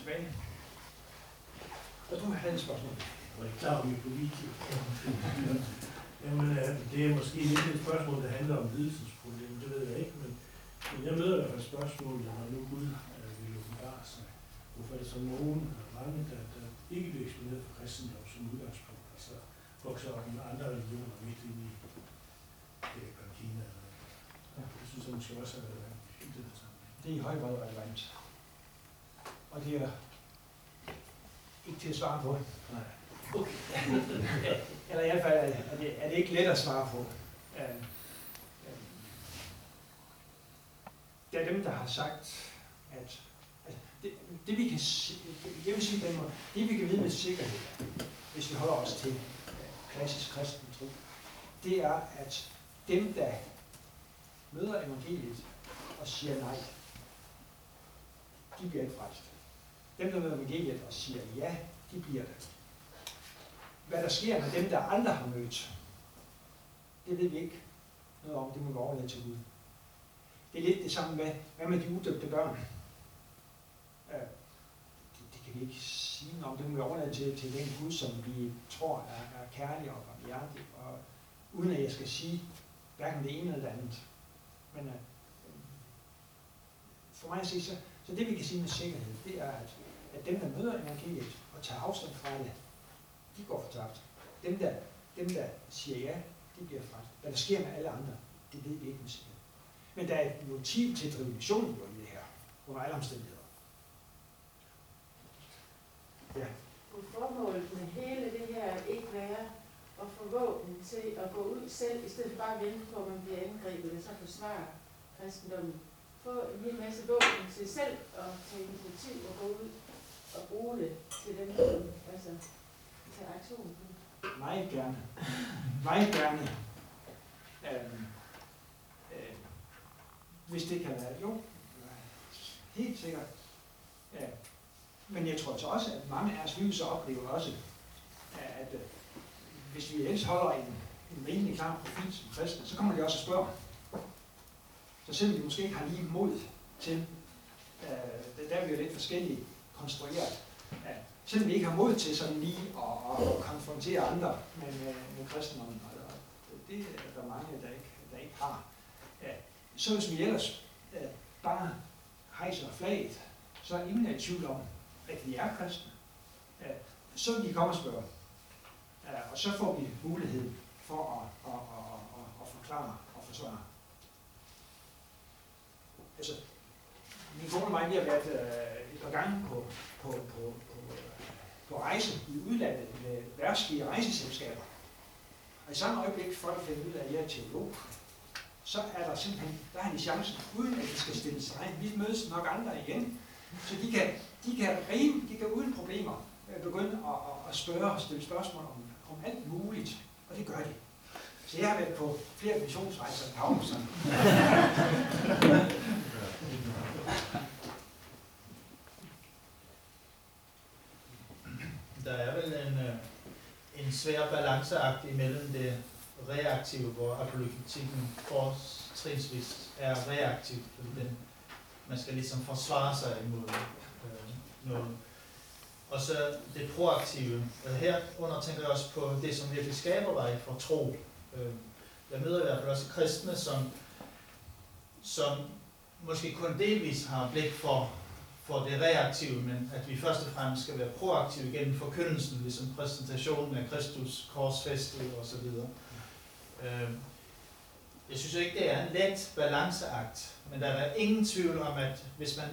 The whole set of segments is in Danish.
tilbage. Og du havde et spørgsmål. Jeg er ikke klar over, vi er på video. Jamen, øh, det er måske lidt et spørgsmål, der handler om lidelsesproblemer, det ved jeg ikke, men, men jeg møder i hvert fald spørgsmål, der når nu Gud øh, vil åbenbare sig. Hvorfor er det så nogen, eller mange, der, der ikke bliver eksponeret for kristendom som udgangspunkt, altså vokser op med andre religioner midt ind i det er Kina. Det synes jeg måske også er relevant i sammenhæng. Det er i høj grad relevant. Og det er ikke til at svare på. Nej. Okay. Eller i hvert fald er det, er det ikke let at svare på. Øhm, øhm, Der er dem, der har sagt, at, at det, det, vi kan, jeg vil sige den måde, det vi kan vide med sikkerhed, hvis vi holder os til øh, klassisk kristen tro, det er, at dem, der møder evangeliet og siger nej, de bliver ikke frelst. Dem, der møder evangeliet og siger ja, de bliver det. Hvad der sker med dem, der andre har mødt, det ved vi ikke noget om. Det må vi overlade til Gud. Det er lidt det samme med, hvad med de udøbte børn? Øh, Det, det kan vi ikke sige noget om. Det må vi overlade til, til den Gud, som vi tror er, er kærlig og barmhjertig. Og uden at jeg skal sige hverken det ene eller det andet. Men øh, for mig at se, så, så det vi kan sige med sikkerhed, det er, at, at dem, der møder evangeliet og tager afstand fra det, de går fortabt. Dem, der, dem, der siger ja, de bliver frelst. Hvad der sker med alle andre, det ved vi ikke med sikkerhed. Men der er et motiv til at drive missionen jo i det her, under alle omstændigheder. Ja. Kunne formålet med hele det her ikke være at få våben til at gå ud selv, i stedet for bare at vente på, at man bliver angrebet og så forsvare kristendommen? Få en hel masse våben til selv at tage initiativ og gå ud og bruge det til dem, som altså, tager aktion på det. Meget gerne. Meget gerne. Øhm, øh, hvis det kan være, jo, helt sikkert. Ja. Men jeg tror så også, at mange af os lyser oplever også, at at hvis vi ellers holder en, en rimelig klar profil som kristne, så kommer de også og spørger, så selvom vi måske ikke har lige mod til, øh, der er vi jo lidt forskellige konstrueret, ja, selvom vi ikke har mod til sådan lige at, at konfrontere andre med, med, med kristendommen, og og det er der mange, der ikke, der ikke har. Ja, så hvis vi ellers øh, bare hejser flaget, så er ingen i tvivl om, at vi er kristne. Ja, så vil de komme og spørge. Ja, og så får vi mulighed for at, at, at, at, at forklare og forsvare. Altså, min kone og mig, vi har været øh, et par gange på, på, på, på, øh, på rejse i udlandet med værtslige rejseselskaber. Og i samme øjeblik, folk finder ud af, at jeg er teolog, så er der simpelthen, der har en chance, uden at de skal stille sig. Vi mødes nok andre igen, så de kan, de kan, rime, de kan uden problemer øh, begynde at, at, at spørge og stille spørgsmål om, om alt muligt, og det gør de. Så jeg har været på flere missionsrejser i Havnsen. Der er vel en, øh, en svær balanceakt imellem det reaktive, hvor apologetikken fortrinsvis er reaktiv, fordi den, man skal ligesom forsvare sig imod øh, noget. Og så det proaktive. Og her under tænker jeg også på det, som virkelig skaber vej for tro. Øh, jeg møder i hvert fald også kristne, som, som måske kun delvis har blik for for det reaktive, men at vi først og fremmest skal være proaktive gennem forkyndelsen, ligesom præsentationen af Kristus, korsfæstet osv. Øh, jeg synes ikke, det er en let balanceakt, men der er ingen tvivl om, at hvis man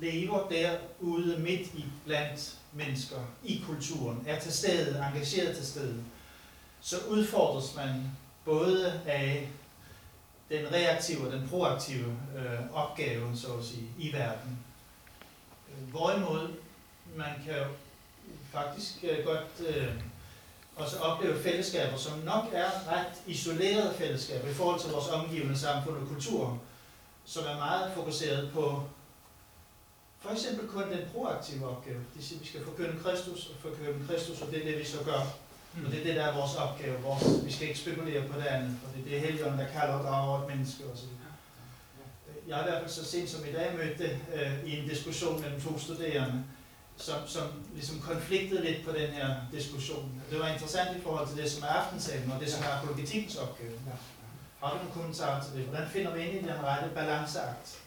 lever derude midt i blandt mennesker, i kulturen, er til stede, engageret til stede, så udfordres man både af den reaktive og den proaktive øh, opgave, så at sige, i verden. Øh, Hvorimod man kan jo faktisk øh, godt øh, også opleve fællesskaber, som nok er ret isolerede fællesskaber i forhold til vores omgivende samfund og kultur, som er meget fokuseret på for eksempel kun den proaktive opgave. Det vil sige, at vi skal forkynde Kristus og forkynde Kristus, og det er det, vi så gør. Og det er det, der er vores opgave. Vores, vi skal ikke spekulere på det andet, for det er Helligånden, der kalder og drager et menneske osv. Jeg har i hvert fald så sent som i dag mødt det øh, i en diskussion mellem to studerende, som, som ligesom konfliktede lidt på den her diskussion. Det var interessant i forhold til det, som er aftensalen, og det, som er apologetikkens opgave. Ja. Har du nogle kommentarer til det? Hvordan finder vi ind i den rette balanceakt?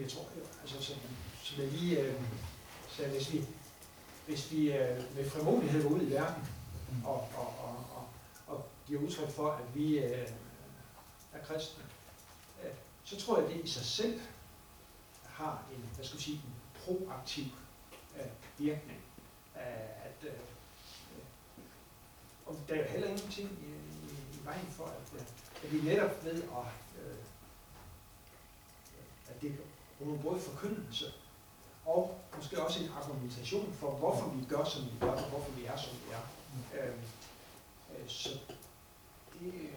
Jeg tror altså som, som jeg lige øh, sagde, hvis vi, hvis vi øh, med frimodighed går ud i verden og, og, og, og, og giver udtryk for, at vi øh, er kristne, øh, så tror jeg, at det i sig selv har en, hvad skal sige, en proaktiv øh, virkning. Øh, at, øh, øh, og der er jo heller ingenting i, i, i vejen for, at, øh, at vi netop ved at, øh, at det er både forkyndelse og måske også en argumentation for, hvorfor vi gør, som vi gør, og hvorfor vi er, som vi er. Øhm, øh, så det, øh,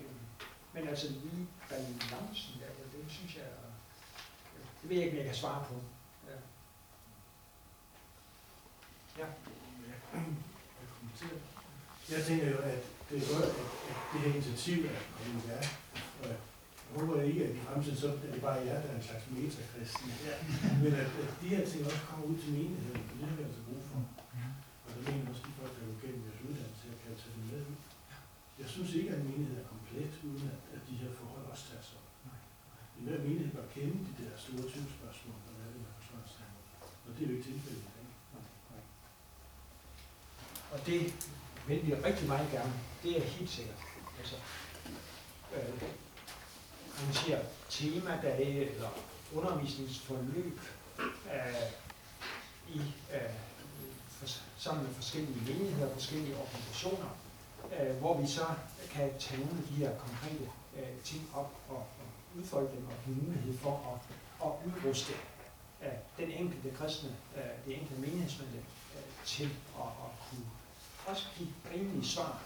men altså lige balancen der, det, det synes jeg, øh, det ved jeg ikke, om jeg kan svare på. Ja. Ja. Jeg kommenterer. Jeg tænker jo, at det er godt, at, at det her initiativ er kommet i værk. Og håber ikke, at i fremtiden så er det bare jer, der er en slags metakristen. Ja. Men at, at de her ting også kommer ud til menigheden, for det har vi altså brug for. Og der mener også, at de folk, der er gennem jeres uddannelse, jeg kan tage det med ud. Jeg synes ikke, at en menighed er komplet, uden at, at de her forhold også tager sig. I hver menighed bør kende de der store tvivlsspørgsmål, og hvad det er forsvarssamråd. Og det er jo ikke tilfældet. Og det vil vi rigtig meget gerne. Det er helt sikkert. Altså, øh, man siger temadage eller undervisningsforløb øh, i, øh, for, sammen med forskellige menigheder, forskellige organisationer, øh, hvor vi så kan tage nogle af de her konkrete øh, ting op og, og udfolde dem og give mulighed for at, at udruste øh, den enkelte kristne, øh, det enkelte menighedsmedlem øh, til at, at kunne også give rimelige svar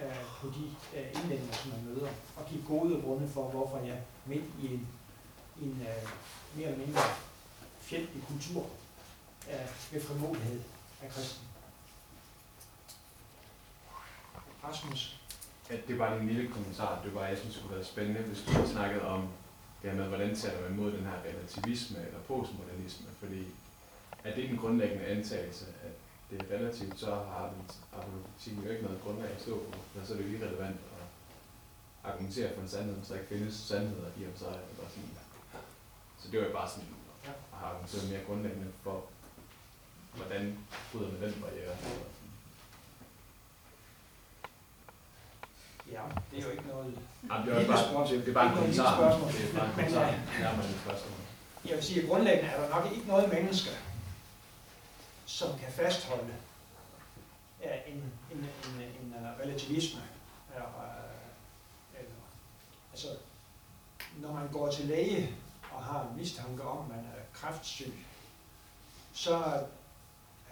øh, på de øh, indvendinger, som man møder, og give gode grunde for, hvorfor jeg midt i en, en øh, mere eller mindre fjendtlig kultur øh, ved frimodighed af kristen. Rasmus. Ja, det var en lille kommentar. Det var, jeg synes, det kunne være spændende, hvis du havde snakket om det her med, hvordan taler man imod den her relativisme eller postmodernisme, fordi er det den grundlæggende antagelse, at det er relativt, så har den apologetikken jo ikke noget grundlag at stå på, men så er det jo irrelevant at argumentere for en sandhed, hvis der ikke findes sandheder i om sig. Eller sådan. Så det var jo bare sådan at have argumenteret mere grundlæggende for, hvordan bryder man den barriere. Ja, det er jo ikke noget Jamen, det, lille bare, spørgsmål. det er bare en kommentar. Det er bare en Men, kommentar. spørgsmål. Jeg vil sige, at grundlæggende er der nok ikke noget menneske, som kan fastholde ja, en, en, en, en uh, relativisme. Eller, eller, altså, når man går til læge og har en mistanke om, at man er kræftsyg, så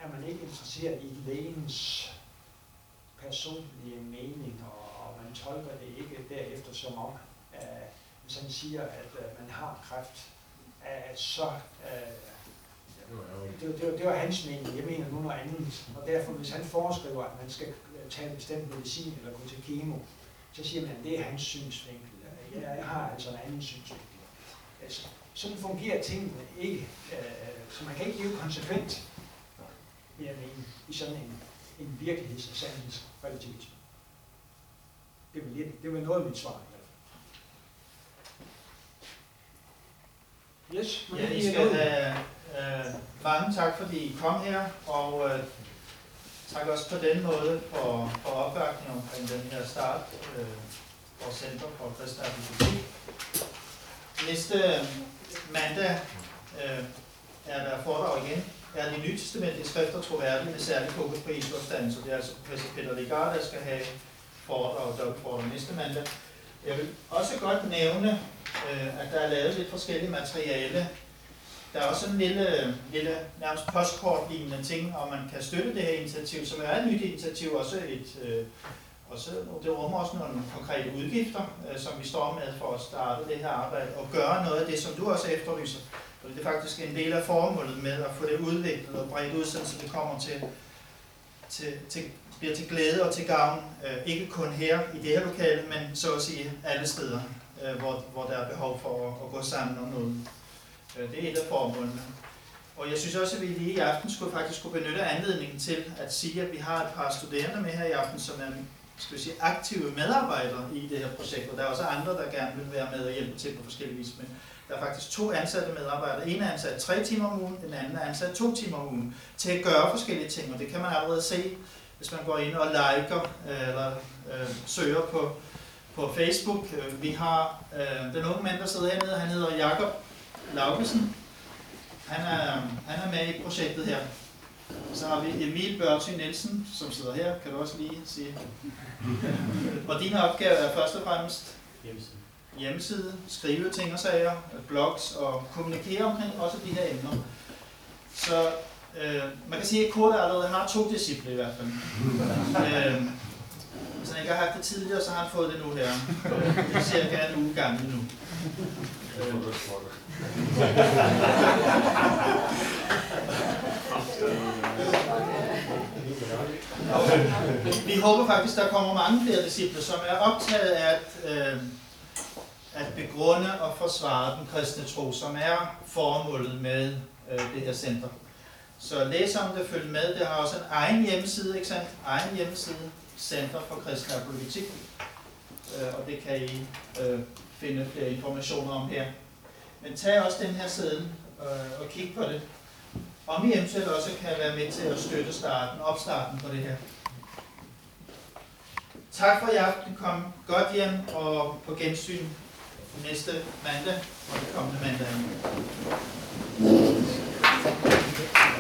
er man ikke interesseret i lægens personlige mening, og, og man tolker det ikke derefter som om, at hvis han siger, at man har kræft, at så uh, det var det, var- det, var, hans mening, jeg mener nu noget andet. Og derfor, hvis han foreskriver, at man skal øh, tage en bestemt medicin eller gå til kemo, så siger man, at det er hans synsvinkel. Jeg, jeg har altså en anden synsvinkel. Altså, sådan fungerer tingene ikke. Øh, så man kan ikke leve konsekvent, vil jeg mene, i sådan en, en virkeligheds- og sandhedsrelativisme. Det var, lidt, det var noget af mit svar. Yes, Ja, I skal have øh, mange tak, fordi I kom her, og øh, tak også på den måde for, for opbakningen omkring den her start øh, for Center for Kristne Næste øh, mandag øh, er der foredrag igen. Er de nytestamentlige skrifter troværdige med særlig fokus på Jesu så Det er altså professor Peter Ligard, der skal have foredrag, dobbeltforedrag næste mandag. Jeg vil også godt nævne, øh, at der er lavet lidt forskellige materiale. Der er også en lille, lille nærmest postkortlignende ting, og man kan støtte det her initiativ, som er et nyt initiativ, også et, øh, også, det rummer også nogle konkrete udgifter, øh, som vi står med for at starte det her arbejde, og gøre noget af det, som du også efterlyser. Og det er faktisk en del af formålet med at få det udviklet og bredt ud, så det kommer til, til, til bliver til glæde og til gavn, øh, ikke kun her i det her lokale, men så at sige alle steder, øh, hvor, hvor der er behov for at, at gå sammen om noget. Øh, det er et af formålene. Og jeg synes også, at vi lige i aften skulle faktisk skulle benytte anledningen til at sige, at vi har et par studerende med her i aften, som er skal vi sige, aktive medarbejdere i det her projekt, og der er også andre, der gerne vil være med og hjælpe til på forskellige vis. Men der er faktisk to ansatte medarbejdere. En er ansat tre timer om ugen, den anden er ansat to timer om ugen til at gøre forskellige ting, og det kan man allerede se, hvis man går ind og liker øh, eller øh, søger på, på Facebook. Øh, vi har øh, den unge mand, der sidder hernede, han hedder Jakob Laugesen. Han er, han er med i projektet her. Så har vi Emil Børty Nielsen, som sidder her, kan du også lige sige. og dine opgave er først og fremmest hjemmeside, skrive ting og sager, blogs og kommunikere omkring også de her emner. Så øh, man kan sige, at Kurt allerede har to disciple i hvert fald. øh, hvis han ikke har haft det tidligere, så har han fået det nu her. Det er cirka en uge gammel nu. Øh, vi håber faktisk, der kommer mange flere disciple, som er optaget af at, øh, at begrunde og forsvare den kristne tro, som er formålet med øh, det her center. Så læs om det, følg med. Det har også en egen hjemmeside, ikke sandt? Egen hjemmeside, Center for Kristen Apologetik. Øh, og det kan I øh, finde flere informationer om her. Men tag også den her side øh, og kig på det. Om I eventuelt også kan være med til at støtte starten, opstarten på det her. Tak for i aften. Kom godt hjem og på gensyn næste mandag og det kommende mandag.